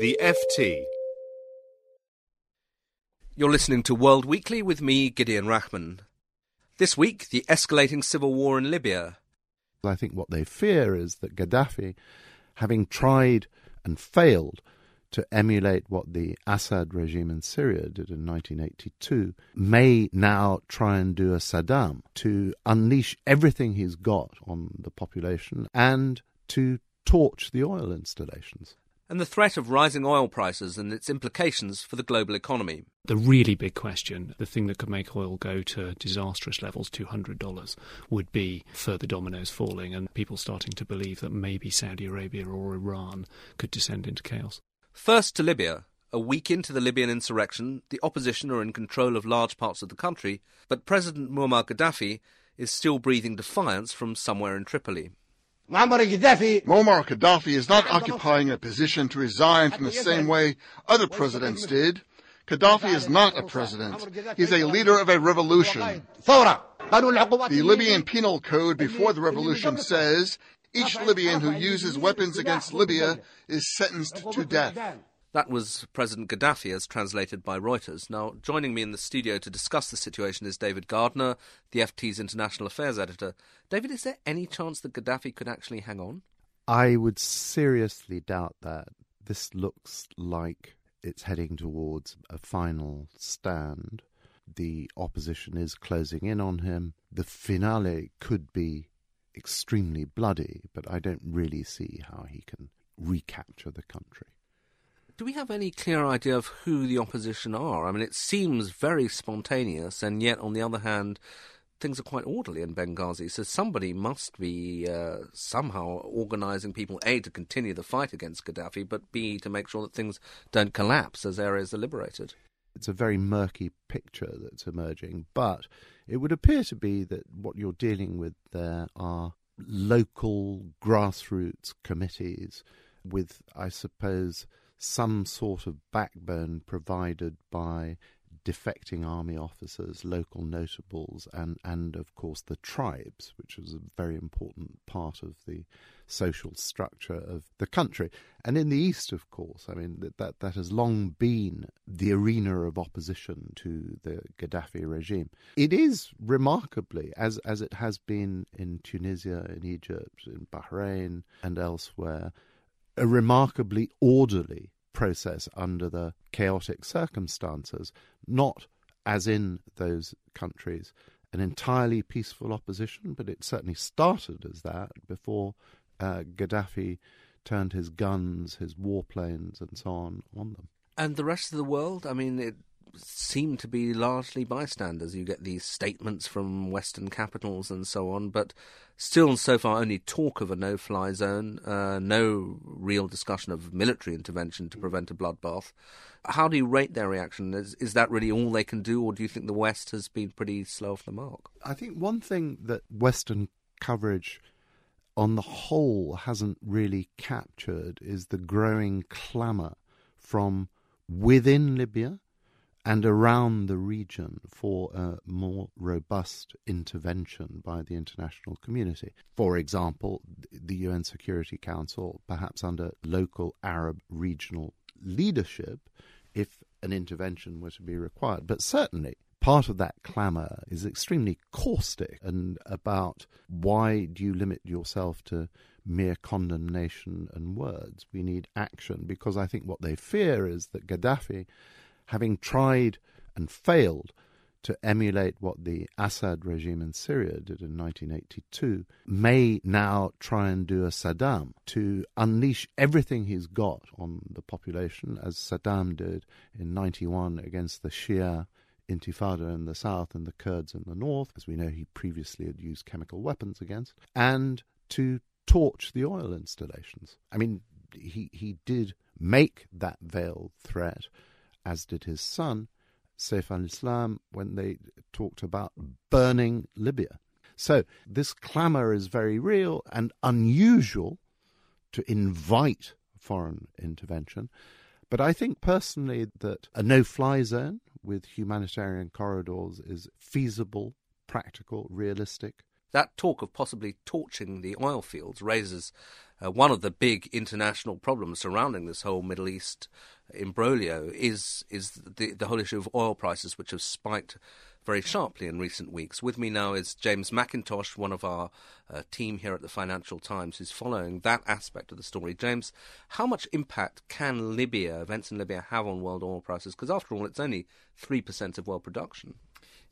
The FT. You're listening to World Weekly with me, Gideon Rachman. This week, the escalating civil war in Libya. I think what they fear is that Gaddafi, having tried and failed to emulate what the Assad regime in Syria did in 1982, may now try and do a Saddam to unleash everything he's got on the population and to torch the oil installations and the threat of rising oil prices and its implications for the global economy. The really big question, the thing that could make oil go to disastrous levels, $200, would be further dominoes falling and people starting to believe that maybe Saudi Arabia or Iran could descend into chaos. First to Libya. A week into the Libyan insurrection, the opposition are in control of large parts of the country, but President Muammar Gaddafi is still breathing defiance from somewhere in Tripoli. Muammar Gaddafi is not occupying a position to resign from the same way other presidents did. Gaddafi is not a president. He's a leader of a revolution. The Libyan Penal Code before the revolution says each Libyan who uses weapons against Libya is sentenced to death. That was President Gaddafi, as translated by Reuters. Now, joining me in the studio to discuss the situation is David Gardner, the FT's international affairs editor. David, is there any chance that Gaddafi could actually hang on? I would seriously doubt that. This looks like it's heading towards a final stand. The opposition is closing in on him. The finale could be extremely bloody, but I don't really see how he can recapture the country do we have any clear idea of who the opposition are? I mean, it seems very spontaneous, and yet, on the other hand, things are quite orderly in Benghazi. So somebody must be uh, somehow organising people, A, to continue the fight against Gaddafi, but B, to make sure that things don't collapse as areas are liberated. It's a very murky picture that's emerging, but it would appear to be that what you're dealing with there are local grassroots committees with, I suppose, some sort of backbone provided by defecting army officers, local notables, and, and of course the tribes, which was a very important part of the social structure of the country. And in the east, of course, I mean, that, that, that has long been the arena of opposition to the Gaddafi regime. It is remarkably, as, as it has been in Tunisia, in Egypt, in Bahrain, and elsewhere, a remarkably orderly process under the chaotic circumstances, not as in those countries an entirely peaceful opposition, but it certainly started as that before uh, Gaddafi turned his guns, his warplanes, and so on on them. And the rest of the world, I mean, it seem to be largely bystanders. You get these statements from Western capitals and so on, but still, so far, only talk of a no fly zone, uh, no real discussion of military intervention to prevent a bloodbath. How do you rate their reaction? Is, is that really all they can do, or do you think the West has been pretty slow off the mark? I think one thing that Western coverage on the whole hasn't really captured is the growing clamour from within Libya and around the region for a more robust intervention by the international community. For example, the UN Security Council, perhaps under local Arab regional leadership, if an intervention were to be required. But certainly, part of that clamour is extremely caustic and about why do you limit yourself to mere condemnation and words? We need action because I think what they fear is that Gaddafi having tried and failed to emulate what the Assad regime in Syria did in 1982, may now try and do a Saddam to unleash everything he's got on the population, as Saddam did in 91 against the Shia Intifada in the south and the Kurds in the north, as we know he previously had used chemical weapons against, and to torch the oil installations. I mean, he, he did make that veiled threat, as did his son, Saif al Islam, when they talked about burning Libya. So this clamour is very real and unusual to invite foreign intervention. But I think personally that a no fly zone with humanitarian corridors is feasible, practical, realistic. That talk of possibly torching the oil fields raises uh, one of the big international problems surrounding this whole Middle East imbroglio is is the the whole issue of oil prices, which have spiked very sharply in recent weeks. With me now is James Mackintosh, one of our uh, team here at the Financial Times, who's following that aspect of the story. James, how much impact can Libya, events in Libya, have on world oil prices? Because after all, it's only 3% of world production.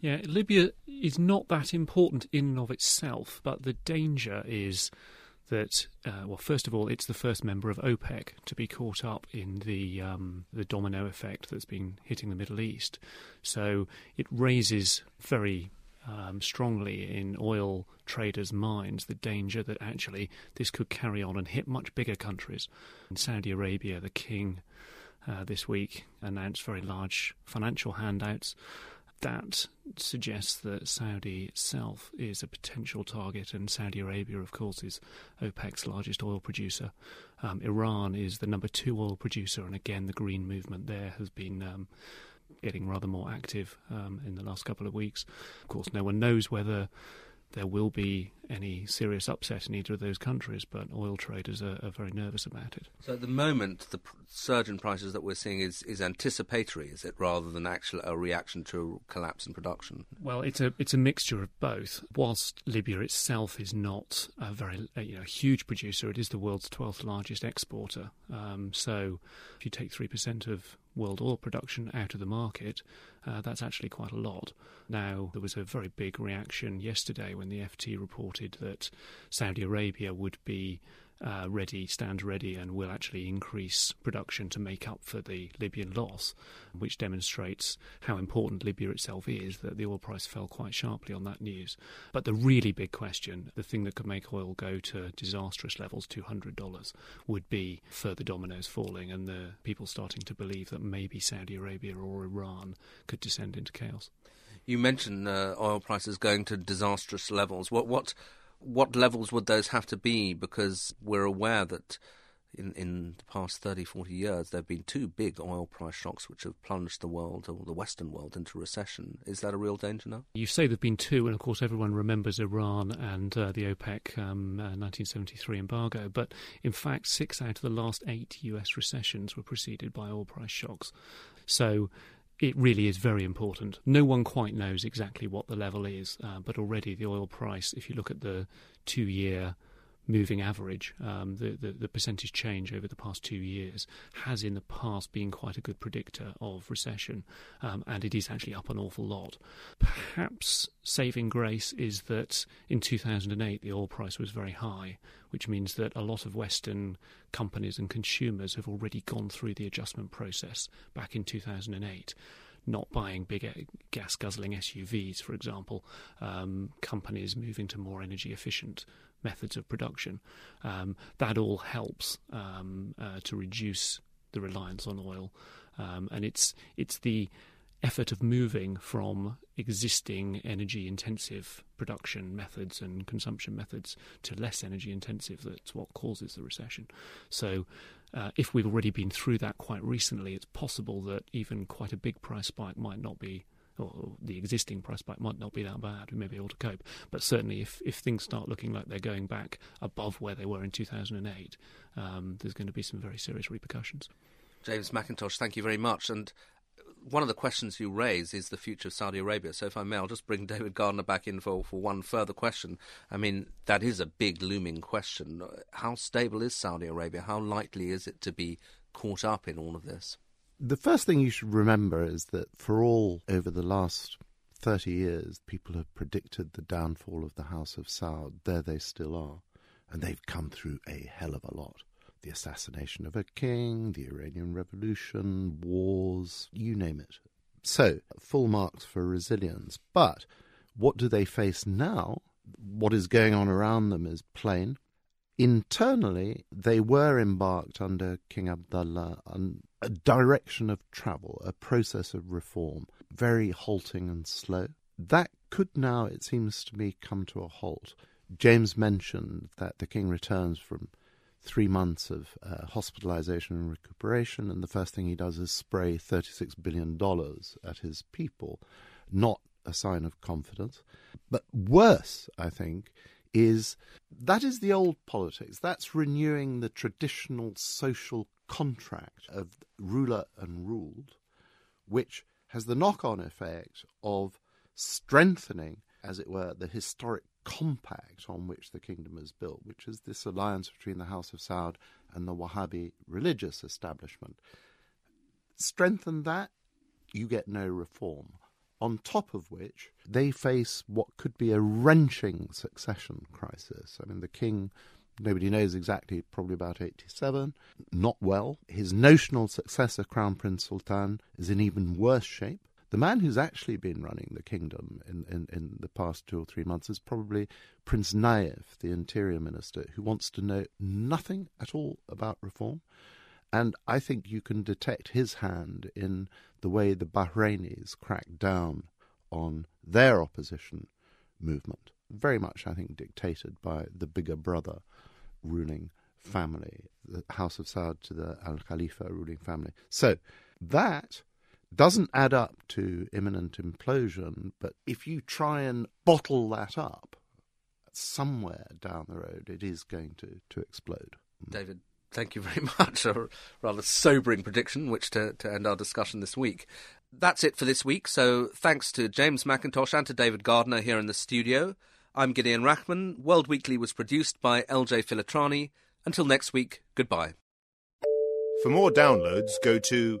Yeah, Libya is not that important in and of itself, but the danger is that, uh, well, first of all, it's the first member of OPEC to be caught up in the um, the domino effect that's been hitting the Middle East. So it raises very um, strongly in oil traders' minds the danger that actually this could carry on and hit much bigger countries. In Saudi Arabia, the king uh, this week announced very large financial handouts that suggests that Saudi itself is a potential target, and Saudi Arabia, of course, is OPEC's largest oil producer. Um, Iran is the number two oil producer, and again, the green movement there has been um, getting rather more active um, in the last couple of weeks. Of course, no one knows whether there will be any serious upset in either of those countries, but oil traders are, are very nervous about it. So at the moment, the pr- surge in prices that we're seeing is, is anticipatory, is it, rather than actual a reaction to a collapse in production? Well, it's a it's a mixture of both. Whilst Libya itself is not a very you know huge producer, it is the world's twelfth largest exporter. Um, so if you take three percent of world oil production out of the market, uh, that's actually quite a lot. Now, there was a very big reaction yesterday when the FT reported that Saudi Arabia would be uh, ready, stand ready, and will actually increase production to make up for the Libyan loss, which demonstrates how important Libya itself is. That the oil price fell quite sharply on that news. But the really big question, the thing that could make oil go to disastrous levels, $200, would be further dominoes falling and the people starting to believe that maybe Saudi Arabia or Iran could descend into chaos. You mentioned uh, oil prices going to disastrous levels. What what what levels would those have to be? Because we're aware that in, in the past 30, 40 years, there have been two big oil price shocks which have plunged the world, or the Western world, into recession. Is that a real danger now? You say there have been two, and of course, everyone remembers Iran and uh, the OPEC um, uh, 1973 embargo. But in fact, six out of the last eight US recessions were preceded by oil price shocks. So it really is very important. No one quite knows exactly what the level is, uh, but already the oil price, if you look at the two year moving average, um, the, the, the, percentage change over the past two years has in the past been quite a good predictor of recession, um, and it is actually up an awful lot. Perhaps saving grace is that in 2008 the oil price was very high, which means that a lot of Western companies and consumers have already gone through the adjustment process back in 2008 not buying bigger gas guzzling SUVs, for example, um, companies moving to more energy efficient methods of production. Um, that all helps um, uh, to reduce the reliance on oil, um, and it's it's the effort of moving from existing energy intensive production methods and consumption methods to less energy intensive that's what causes the recession. So, uh, if we've already been through that quite recently, it's possible that even quite a big price spike might not be or the existing price spike might not be that bad. We may be able to cope. But certainly, if, if things start looking like they're going back above where they were in 2008, um, there's going to be some very serious repercussions. James Mackintosh, thank you very much. And one of the questions you raise is the future of Saudi Arabia. So, if I may, I'll just bring David Gardner back in for, for one further question. I mean, that is a big looming question. How stable is Saudi Arabia? How likely is it to be caught up in all of this? The first thing you should remember is that for all over the last 30 years, people have predicted the downfall of the House of Saud. There they still are. And they've come through a hell of a lot. The assassination of a king, the Iranian Revolution, wars, you name it. So, full marks for resilience. But what do they face now? What is going on around them is plain. internally, they were embarked under King Abdullah on a direction of travel, a process of reform, very halting and slow. That could now, it seems to me, come to a halt. James mentioned that the king returns from three months of uh, hospitalization and recuperation, and the first thing he does is spray $36 billion at his people. Not a sign of confidence. But worse, I think, is that is the old politics. That's renewing the traditional social contract of ruler and ruled, which has the knock on effect of strengthening, as it were, the historic compact on which the kingdom is built, which is this alliance between the House of Saud and the Wahhabi religious establishment. Strengthen that, you get no reform on top of which they face what could be a wrenching succession crisis. I mean, the king, nobody knows exactly, probably about 87, not well. His notional successor, Crown Prince Sultan, is in even worse shape. The man who's actually been running the kingdom in, in, in the past two or three months is probably Prince Naif, the interior minister, who wants to know nothing at all about reform. And I think you can detect his hand in the way the Bahrainis cracked down on their opposition movement. Very much, I think, dictated by the bigger brother ruling family, the House of Saud to the Al Khalifa ruling family. So that doesn't add up to imminent implosion, but if you try and bottle that up, somewhere down the road it is going to, to explode. Mm. David, thank you very much. A rather sobering prediction, which to, to end our discussion this week. That's it for this week. So thanks to James Mackintosh and to David Gardner here in the studio. I'm Gideon Rachman. World Weekly was produced by LJ Filotrani. Until next week, goodbye. For more downloads, go to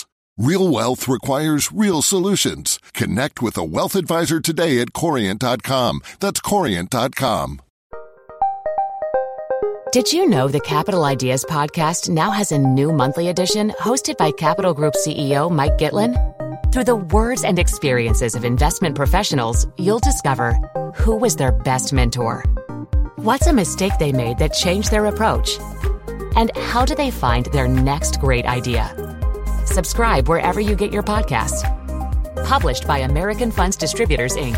Real wealth requires real solutions. Connect with a wealth advisor today at Corient.com. That's Corient.com. Did you know the Capital Ideas podcast now has a new monthly edition hosted by Capital Group CEO Mike Gitlin? Through the words and experiences of investment professionals, you'll discover who was their best mentor, what's a mistake they made that changed their approach, and how do they find their next great idea. Subscribe wherever you get your podcasts. Published by American Funds Distributors, Inc.